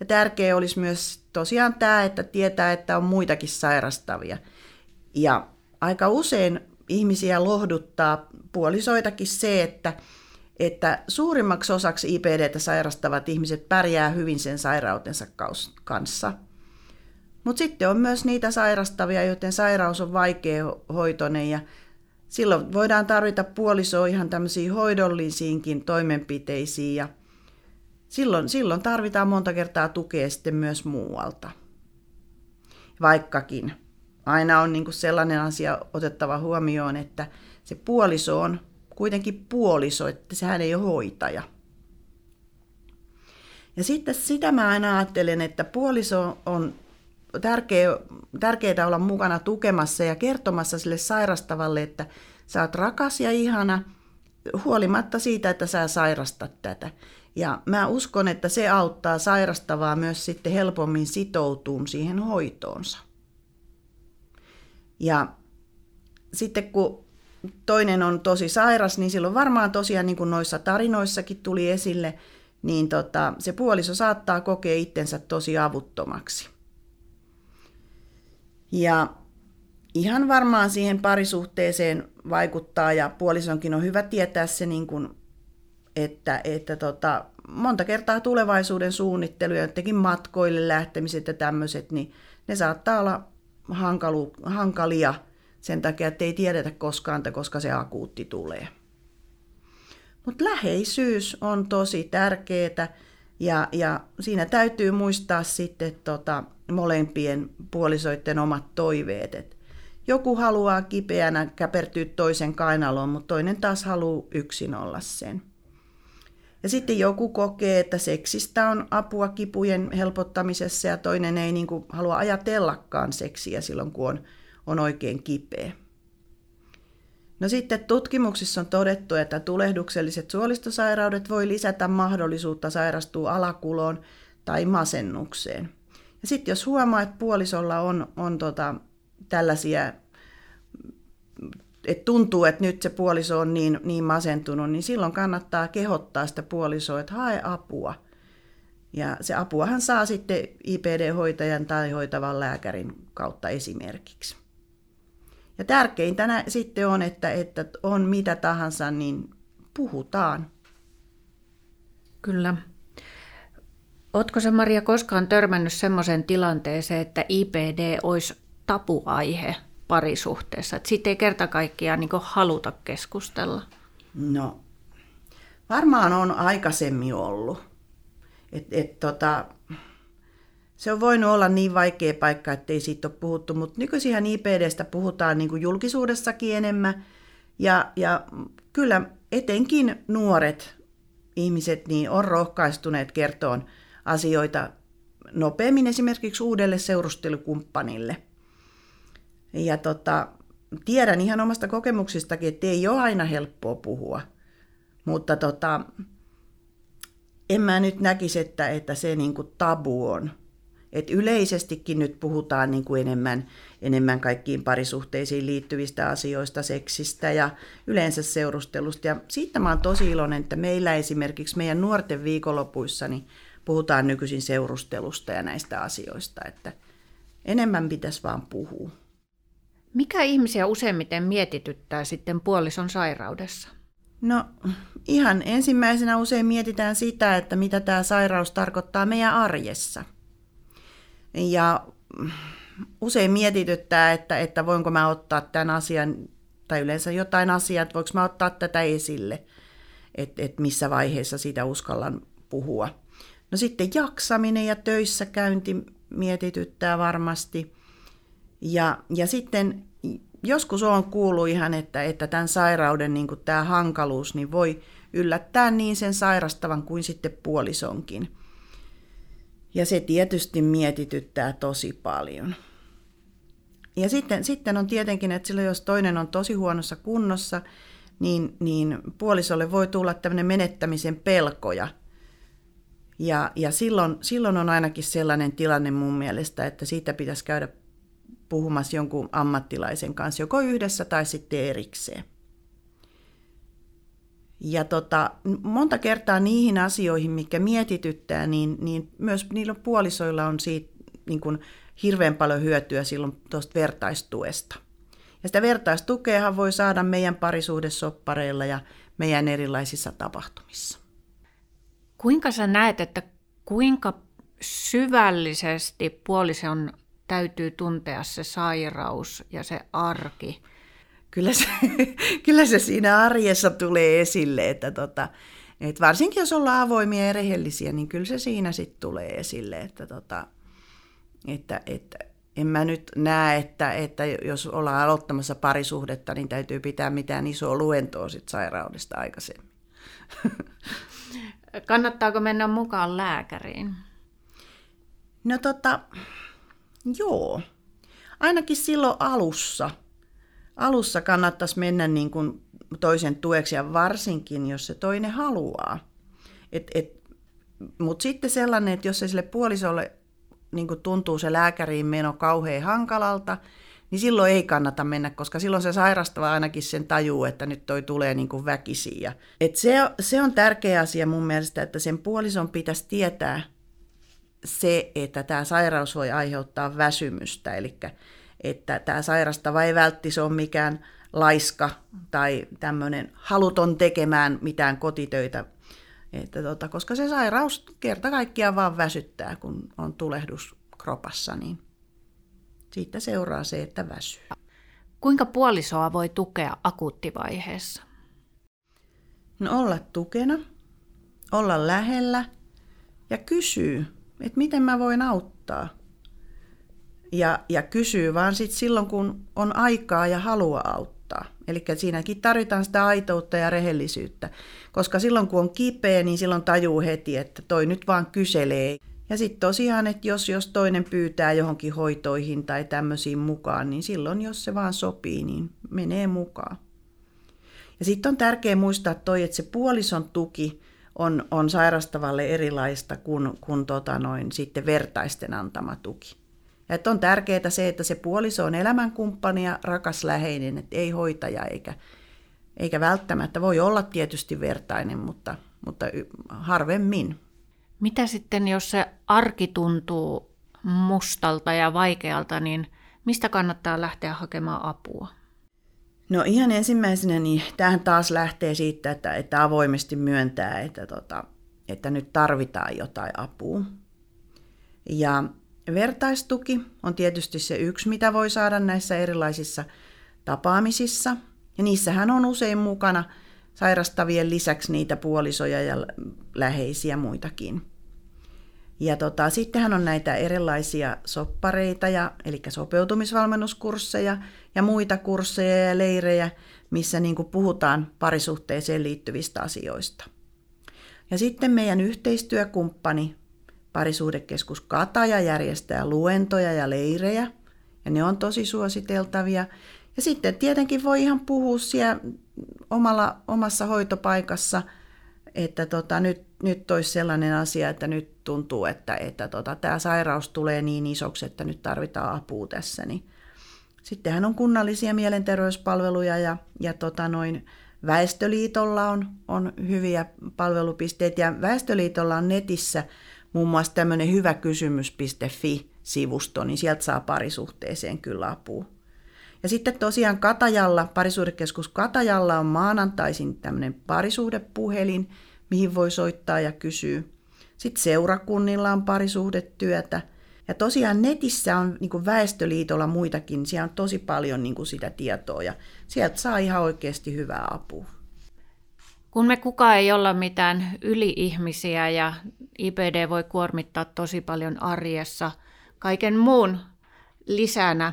Speaker 5: Ja tärkeää olisi myös tosiaan tämä, että tietää, että on muitakin sairastavia. Ja aika usein ihmisiä lohduttaa puolisoitakin se, että, että suurimmaksi osaksi IPDtä sairastavat ihmiset pärjää hyvin sen sairautensa kanssa – mutta sitten on myös niitä sairastavia, joiden sairaus on vaikeahoitoinen ja silloin voidaan tarvita puolisoa ihan tämmöisiin hoidollisiinkin toimenpiteisiin ja silloin, silloin tarvitaan monta kertaa tukea sitten myös muualta. Vaikkakin aina on niin sellainen asia otettava huomioon, että se puoliso on kuitenkin puoliso, että sehän ei ole hoitaja. Ja sitten sitä mä aina ajattelen, että puoliso on tärkeä, tärkeää olla mukana tukemassa ja kertomassa sille sairastavalle, että sä oot rakas ja ihana, huolimatta siitä, että sä sairastat tätä. Ja mä uskon, että se auttaa sairastavaa myös sitten helpommin sitoutumaan siihen hoitoonsa. Ja sitten kun toinen on tosi sairas, niin silloin varmaan tosiaan niin kuin noissa tarinoissakin tuli esille, niin tota, se puoliso saattaa kokea itsensä tosi avuttomaksi. Ja ihan varmaan siihen parisuhteeseen vaikuttaa ja puolisonkin on hyvä tietää se, niin kuin, että, että tota, monta kertaa tulevaisuuden suunnittelu ja jotenkin matkoille lähtemiset ja tämmöiset, niin ne saattaa olla hankalu, hankalia sen takia, että ei tiedetä koskaan, että koska se akuutti tulee. Mutta läheisyys on tosi tärkeää ja, ja siinä täytyy muistaa sitten tota, molempien puolisoiden omat toiveet. Et joku haluaa kipeänä käpertyä toisen kainaloon, mutta toinen taas haluaa yksin olla sen. Ja sitten joku kokee, että seksistä on apua kipujen helpottamisessa ja toinen ei niin kuin halua ajatellakaan seksiä silloin, kun on, on oikein kipeä. No sitten tutkimuksissa on todettu, että tulehdukselliset suolistosairaudet voi lisätä mahdollisuutta sairastua alakuloon tai masennukseen. Ja sitten jos huomaa, että puolisolla on, on tota, tällaisia, että tuntuu, että nyt se puoliso on niin, niin masentunut, niin silloin kannattaa kehottaa sitä puolisoa, että hae apua. Ja se apuahan saa sitten IPD-hoitajan tai hoitavan lääkärin kautta esimerkiksi. Ja tärkeintä sitten on, että, että on mitä tahansa, niin puhutaan.
Speaker 4: Kyllä. Oletko se Maria koskaan törmännyt sellaiseen tilanteeseen, että IPD olisi tapuaihe parisuhteessa? Että siitä ei kerta kaikkiaan niin haluta keskustella?
Speaker 5: No, varmaan on aikaisemmin ollut. Et, et, tota, se on voinut olla niin vaikea paikka, ettei siitä ole puhuttu, mutta nykyisin IPDstä puhutaan niin kuin julkisuudessakin enemmän. Ja, ja kyllä etenkin nuoret ihmiset niin on rohkaistuneet kertoon asioita nopeammin esimerkiksi uudelle seurustelukumppanille. Ja tota, tiedän ihan omasta kokemuksistakin, että ei ole aina helppoa puhua. Mutta tota, en mä nyt näkisi, että, että se niin kuin tabu on et yleisestikin nyt puhutaan niin kuin enemmän, enemmän kaikkiin parisuhteisiin liittyvistä asioista, seksistä ja yleensä seurustelusta. Ja siitä mä oon tosi iloinen, että meillä esimerkiksi meidän nuorten viikonlopuissa niin puhutaan nykyisin seurustelusta ja näistä asioista, että enemmän pitäisi vaan puhua.
Speaker 4: Mikä ihmisiä useimmiten mietityttää sitten puolison sairaudessa?
Speaker 5: No ihan ensimmäisenä usein mietitään sitä, että mitä tämä sairaus tarkoittaa meidän arjessa – ja usein mietityttää, että, että voinko mä ottaa tämän asian, tai yleensä jotain asiaa, että voinko mä ottaa tätä esille, että, että missä vaiheessa siitä uskallan puhua. No sitten jaksaminen ja töissä käynti mietityttää varmasti. Ja, ja sitten joskus on kuullut ihan, että, että tämän sairauden niin tämä hankaluus niin voi yllättää niin sen sairastavan kuin sitten puolisonkin. Ja se tietysti mietityttää tosi paljon. Ja sitten, sitten on tietenkin, että silloin jos toinen on tosi huonossa kunnossa, niin, niin puolisolle voi tulla tämmöinen menettämisen pelkoja. Ja, ja silloin, silloin on ainakin sellainen tilanne mun mielestä, että siitä pitäisi käydä puhumassa jonkun ammattilaisen kanssa, joko yhdessä tai sitten erikseen. Ja tota, monta kertaa niihin asioihin, mikä mietityttää, niin, niin myös niillä puolisoilla on siitä niin kuin hirveän paljon hyötyä silloin tuosta vertaistuesta. Ja sitä vertaistukeahan voi saada meidän parisuhdessoppareilla ja meidän erilaisissa tapahtumissa.
Speaker 4: Kuinka sä näet, että kuinka syvällisesti puolison täytyy tuntea se sairaus ja se arki,
Speaker 5: kyllä se, kyllä se siinä arjessa tulee esille, että tota, et varsinkin jos ollaan avoimia ja rehellisiä, niin kyllä se siinä sitten tulee esille, että, tota, että, että en mä nyt näe, että, että jos ollaan aloittamassa parisuhdetta, niin täytyy pitää mitään isoa luentoa sit sairaudesta aikaisemmin.
Speaker 4: Kannattaako mennä mukaan lääkäriin?
Speaker 5: No tota, joo. Ainakin silloin alussa – alussa kannattaisi mennä niin kuin toisen tueksi ja varsinkin, jos se toinen haluaa. Et, et, Mutta sitten sellainen, että jos se sille puolisolle niin kuin tuntuu se lääkäriin meno kauhean hankalalta, niin silloin ei kannata mennä, koska silloin se sairastava ainakin sen tajuu, että nyt toi tulee niin kuin väkisiä. Et se, se on tärkeä asia mun mielestä, että sen puolison pitäisi tietää se, että tämä sairaus voi aiheuttaa väsymystä, eli että tämä sairastava ei välttis ole mikään laiska tai tämmöinen haluton tekemään mitään kotitöitä, että tota, koska se sairaus kerta kaikkiaan vaan väsyttää, kun on tulehdus kropassa, niin siitä seuraa se, että väsyy.
Speaker 4: Kuinka puolisoa voi tukea akuuttivaiheessa?
Speaker 5: No olla tukena, olla lähellä ja kysyy, että miten mä voin auttaa. Ja, ja kysyy vaan sit silloin, kun on aikaa ja halua auttaa. Eli siinäkin tarvitaan sitä aitoutta ja rehellisyyttä. Koska silloin kun on kipeä, niin silloin tajuu heti, että toi nyt vaan kyselee. Ja sitten tosiaan, että jos, jos toinen pyytää johonkin hoitoihin tai tämmöisiin mukaan, niin silloin jos se vaan sopii, niin menee mukaan. Ja sitten on tärkeää muistaa toi, että se puolison tuki on, on sairastavalle erilaista kuin, kuin tota noin, sitten vertaisten antama tuki. Ja että on tärkeää se, että se puoliso on elämänkumppani ja rakas läheinen, että ei hoitaja eikä, eikä välttämättä voi olla tietysti vertainen, mutta, mutta harvemmin.
Speaker 4: Mitä sitten, jos se arki tuntuu mustalta ja vaikealta, niin mistä kannattaa lähteä hakemaan apua?
Speaker 5: No ihan ensimmäisenä, niin tähän taas lähtee siitä, että, että avoimesti myöntää, että, tota, että nyt tarvitaan jotain apua. Ja vertaistuki on tietysti se yksi, mitä voi saada näissä erilaisissa tapaamisissa. Ja niissähän on usein mukana sairastavien lisäksi niitä puolisoja ja läheisiä muitakin. Ja tota, sittenhän on näitä erilaisia soppareita, ja, eli sopeutumisvalmennuskursseja ja muita kursseja ja leirejä, missä niin kuin puhutaan parisuhteeseen liittyvistä asioista. Ja sitten meidän yhteistyökumppani Parisuhdekeskus Kataja järjestää luentoja ja leirejä, ja ne on tosi suositeltavia. Ja sitten tietenkin voi ihan puhua siellä omalla, omassa hoitopaikassa, että tota, nyt, nyt olisi sellainen asia, että nyt tuntuu, että, että tota, tämä sairaus tulee niin isoksi, että nyt tarvitaan apua tässä. Niin. Sittenhän on kunnallisia mielenterveyspalveluja ja, ja tota noin, Väestöliitolla on, on hyviä palvelupisteitä ja Väestöliitolla on netissä muun muassa tämmöinen hyväkysymys.fi-sivusto, niin sieltä saa parisuhteeseen kyllä apua. Ja sitten tosiaan Katajalla, parisuhdekeskus Katajalla on maanantaisin tämmöinen parisuhdepuhelin, mihin voi soittaa ja kysyä. Sitten seurakunnilla on parisuhdetyötä. Ja tosiaan netissä on niin kuin Väestöliitolla muitakin, siellä on tosi paljon niin kuin sitä tietoa ja sieltä saa ihan oikeasti hyvää apua.
Speaker 4: Kun me kukaan ei olla mitään yli-ihmisiä ja IPD voi kuormittaa tosi paljon arjessa kaiken muun lisänä,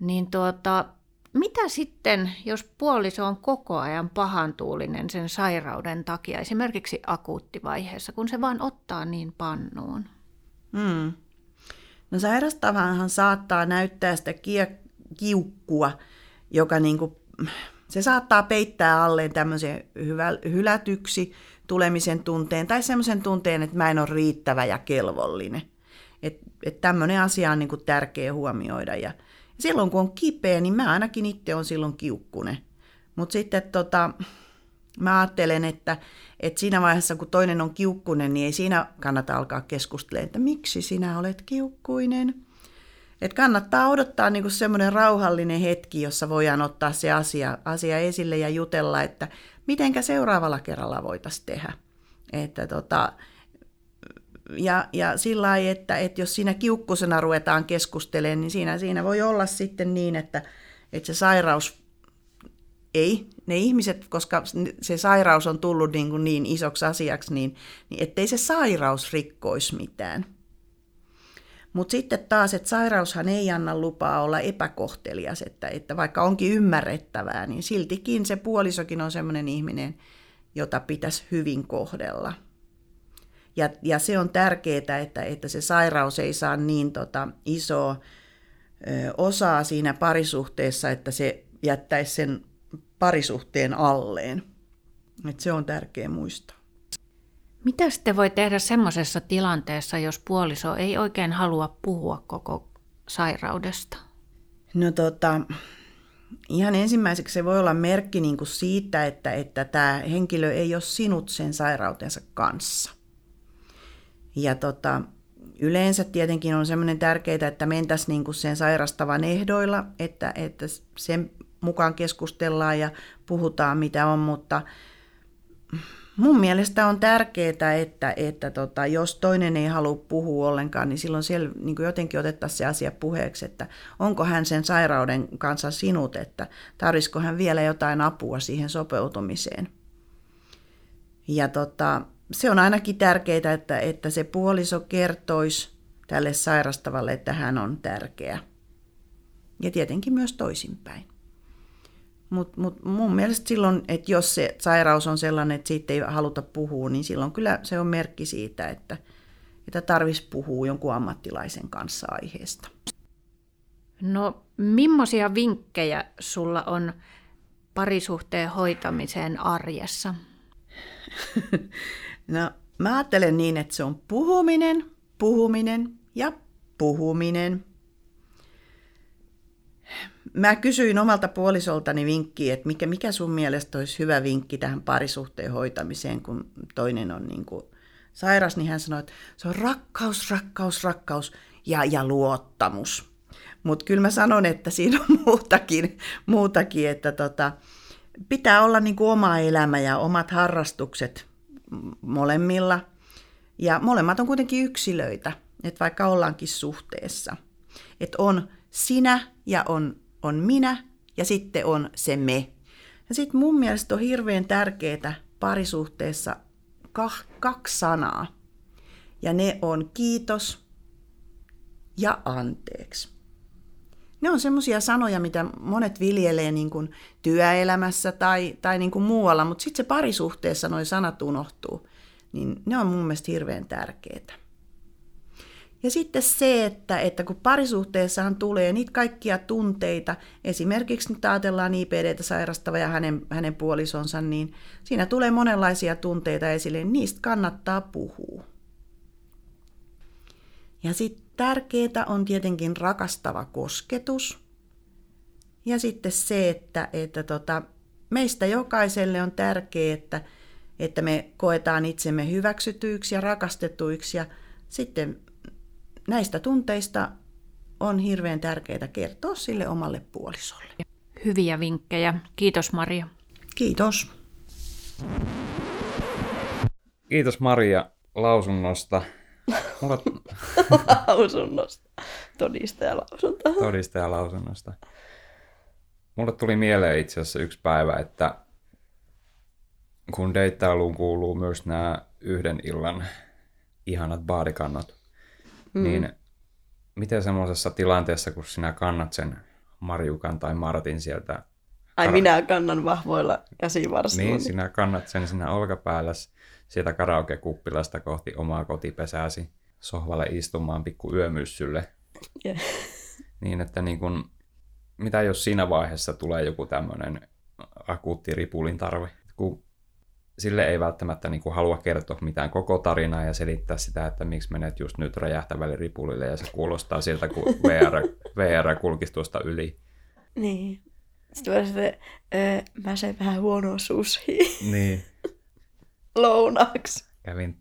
Speaker 4: niin tuota, mitä sitten, jos puoliso on koko ajan pahantuulinen sen sairauden takia, esimerkiksi akuuttivaiheessa, kun se vaan ottaa niin pannuun?
Speaker 5: Hmm. No sairastavahan saattaa näyttää sitä kiukkua, joka niinku, se saattaa peittää alleen tämmöisen hyvä, hylätyksi tulemisen tunteen tai semmoisen tunteen, että mä en ole riittävä ja kelvollinen. Että et tämmöinen asia on niinku tärkeä huomioida ja, silloin kun on kipeä, niin mä ainakin itse on silloin kiukkunen. Mutta sitten tota, mä ajattelen, että, että siinä vaiheessa kun toinen on kiukkunen, niin ei siinä kannata alkaa keskustelemaan, että miksi sinä olet kiukkuinen. Et kannattaa odottaa niinku semmoinen rauhallinen hetki, jossa voidaan ottaa se asia, asia esille ja jutella, että mitenkä seuraavalla kerralla voitaisiin tehdä. Että tota, ja, ja sillä lailla, että, että jos siinä kiukkusena ruvetaan keskustelemaan, niin siinä, siinä voi olla sitten niin, että, että se sairaus ei, ne ihmiset, koska se sairaus on tullut niin, kuin niin isoksi asiaksi, niin, niin ettei se sairaus rikkoisi mitään. Mutta sitten taas, että sairaushan ei anna lupaa olla epäkohtelias, että, että vaikka onkin ymmärrettävää, niin siltikin se puolisokin on sellainen ihminen, jota pitäisi hyvin kohdella – ja, ja se on tärkeää, että, että se sairaus ei saa niin tota, isoa ö, osaa siinä parisuhteessa, että se jättäisi sen parisuhteen alleen. Et se on tärkeä muistaa.
Speaker 4: Mitä sitten voi tehdä semmoisessa tilanteessa, jos puoliso ei oikein halua puhua koko sairaudesta?
Speaker 5: No tota, ihan ensimmäiseksi se voi olla merkki niin kuin siitä, että, että tämä henkilö ei ole sinut sen sairautensa kanssa. Ja tota, yleensä tietenkin on semmoinen tärkeää, että mentäisiin niin kuin sen sairastavan ehdoilla, että, että sen mukaan keskustellaan ja puhutaan mitä on, mutta mun mielestä on tärkeää, että, että tota, jos toinen ei halua puhua ollenkaan, niin silloin siellä niin jotenkin otettaisiin se asia puheeksi, että onko hän sen sairauden kanssa sinut, että tarvitsisiko hän vielä jotain apua siihen sopeutumiseen. Ja tota, se on ainakin tärkeää, että, että se puoliso kertoisi tälle sairastavalle, että hän on tärkeä. Ja tietenkin myös toisinpäin. Mutta mut mun mielestä silloin, että jos se sairaus on sellainen, että siitä ei haluta puhua, niin silloin kyllä se on merkki siitä, että, että tarvitsisi puhua jonkun ammattilaisen kanssa aiheesta.
Speaker 4: No, millaisia vinkkejä sulla on parisuhteen hoitamiseen arjessa?
Speaker 5: no, mä ajattelen niin, että se on puhuminen, puhuminen ja puhuminen – Mä kysyin omalta puolisoltani vinkkiä, että mikä, mikä sun mielestä olisi hyvä vinkki tähän parisuhteen hoitamiseen, kun toinen on niin kuin sairas, niin hän sanoi, että se on rakkaus, rakkaus, rakkaus ja, ja luottamus. Mutta kyllä mä sanon, että siinä on muutakin, muutakin että tota, pitää olla niin kuin oma elämä ja omat harrastukset molemmilla. Ja molemmat on kuitenkin yksilöitä, että vaikka ollaankin suhteessa. Että on sinä ja on on minä ja sitten on se me. Ja sitten mun mielestä on hirveän tärkeää parisuhteessa kaksi sanaa. Ja ne on kiitos ja anteeksi. Ne on semmoisia sanoja, mitä monet viljelee niin kuin työelämässä tai, tai niin kuin muualla, mutta sitten se parisuhteessa nuo sanat unohtuu. Niin ne on mun mielestä hirveän tärkeitä. Ja sitten se, että, että kun parisuhteessahan tulee niitä kaikkia tunteita, esimerkiksi nyt ajatellaan IPDtä sairastava ja hänen, hänen puolisonsa, niin siinä tulee monenlaisia tunteita esille, niin niistä kannattaa puhua. Ja sitten tärkeää on tietenkin rakastava kosketus. Ja sitten se, että, että tota, meistä jokaiselle on tärkeää, että, että me koetaan itsemme hyväksytyiksi ja rakastetuiksi ja sitten näistä tunteista on hirveän tärkeää kertoa sille omalle puolisolle.
Speaker 4: Hyviä vinkkejä. Kiitos Maria.
Speaker 5: Kiitos.
Speaker 2: Kiitos Maria lausunnosta.
Speaker 3: Mulla... lausunnosta. Todistajalausunta.
Speaker 2: Todistajalausunnosta. Mulle tuli mieleen itse asiassa yksi päivä, että kun deittailuun kuuluu myös nämä yhden illan ihanat baadikannot, Mm. Niin miten semmoisessa tilanteessa, kun sinä kannat sen Marjukan tai Martin sieltä...
Speaker 3: Ai kar- minä kannan vahvoilla käsivarsilla.
Speaker 2: Niin, sinä kannat sen sinä olkapäällä sieltä karaoke-kuppilasta kohti omaa kotipesääsi sohvalle istumaan pikku yömyssylle. Yeah. Niin, että niin kun, mitä jos siinä vaiheessa tulee joku tämmöinen akuutti ripulin tarve, kun sille ei välttämättä niin kuin halua kertoa mitään koko tarinaa ja selittää sitä, että miksi menet just nyt räjähtävälle ripulille ja se kuulostaa siltä, kun VR, VR kulkisi tuosta yli.
Speaker 3: Niin. Sitten voi sitten, öö, mä söin vähän huonoa sushi.
Speaker 2: Niin.
Speaker 3: Lounaaksi.
Speaker 2: Kävin,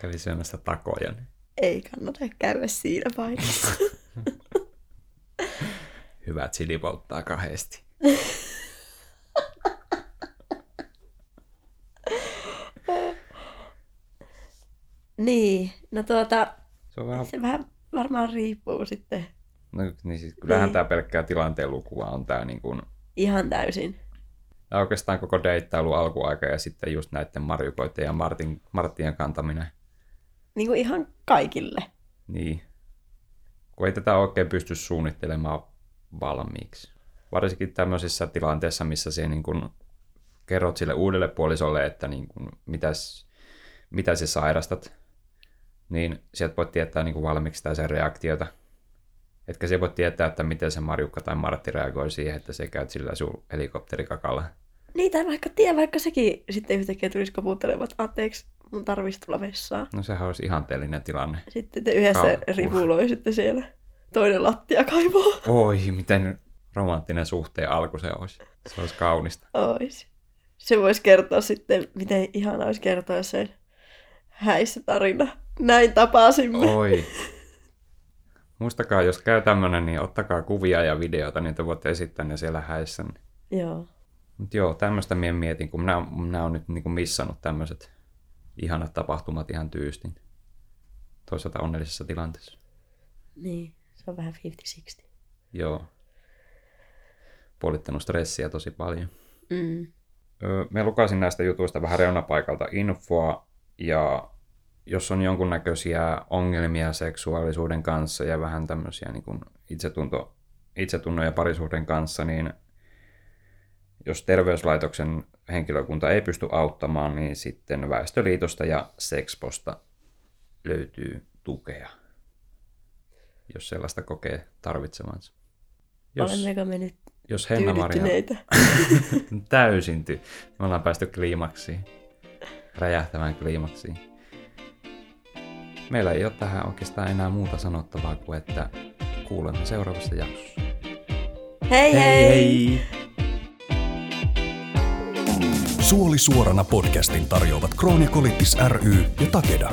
Speaker 2: kävin syömässä takoja.
Speaker 3: Ei kannata käydä siinä paikassa.
Speaker 2: Hyvä chili polttaa kahdesti.
Speaker 3: Niin, no tuota, se, on vähän... se vähän varmaan riippuu sitten.
Speaker 2: No niin siis kyllähän niin. tämä pelkkää tilanteen lukua on tämä niin kuin...
Speaker 3: Ihan täysin.
Speaker 2: Ja oikeastaan koko deittailu alkuaika ja sitten just näiden marjukoiden ja Martin, Marttien kantaminen.
Speaker 3: Niin kuin ihan kaikille.
Speaker 2: Niin. Kun ei tätä oikein pysty suunnittelemaan valmiiksi. Varsinkin tämmöisissä tilanteissa, missä se niin kuin kerrot sille uudelle puolisolle, että niin kuin, mitäs, mitä sä sairastat, niin sieltä voit tietää niin kuin valmiiksi sen reaktiota. Etkä se voi tietää, että miten se Marjukka tai Martti reagoi siihen, että se käyt sillä sun helikopterikakalla.
Speaker 3: Niin, tai vaikka tiedä, vaikka sekin sitten yhtäkkiä tulisi koputtelemaan, että anteeksi, mun tarvitsisi tulla vessaan.
Speaker 2: No sehän olisi ihanteellinen tilanne.
Speaker 3: Sitten te yhdessä Kau- ripuloi sitten siellä. toinen lattia kaivoo.
Speaker 2: Oi, miten romanttinen suhteen alku se olisi. Se olisi kaunista.
Speaker 3: Ois. Se voisi kertoa sitten, miten ihana olisi kertoa sen häissä tarina. Näin tapasimme.
Speaker 2: Oi. Muistakaa, jos käy tämmönen, niin ottakaa kuvia ja videota, niin te voitte esittää ne siellä häissä.
Speaker 3: Joo.
Speaker 2: Mutta joo, tämmöistä minä mietin, kun minä, minä olen nyt niinku missannut tämmöiset ihanat tapahtumat ihan tyystin. Toisaalta onnellisessa tilanteessa.
Speaker 3: Niin, se on vähän 50-60.
Speaker 2: Joo. Puolittanut stressiä tosi paljon.
Speaker 3: Mm.
Speaker 2: Öö, Me lukasin näistä jutuista vähän reunapaikalta infoa, ja jos on jonkunnäköisiä ongelmia seksuaalisuuden kanssa ja vähän tämmöisiä niin kuin itsetunto, itsetunnon ja parisuhden kanssa, niin jos terveyslaitoksen henkilökunta ei pysty auttamaan, niin sitten Väestöliitosta ja Sexposta löytyy tukea, jos sellaista kokee tarvitsevansa. Jos,
Speaker 3: Olemmeko me nyt
Speaker 2: jos täysin ty- Me ollaan päästy kliimaksiin, räjähtävään kliimaksiin. Meillä ei ole tähän oikeastaan enää muuta sanottavaa kuin, että kuulemme seuraavassa jaksossa.
Speaker 3: hei hei! hei.
Speaker 1: Suoli suorana podcastin tarjoavat Kroonia Kolittis ry ja Takeda.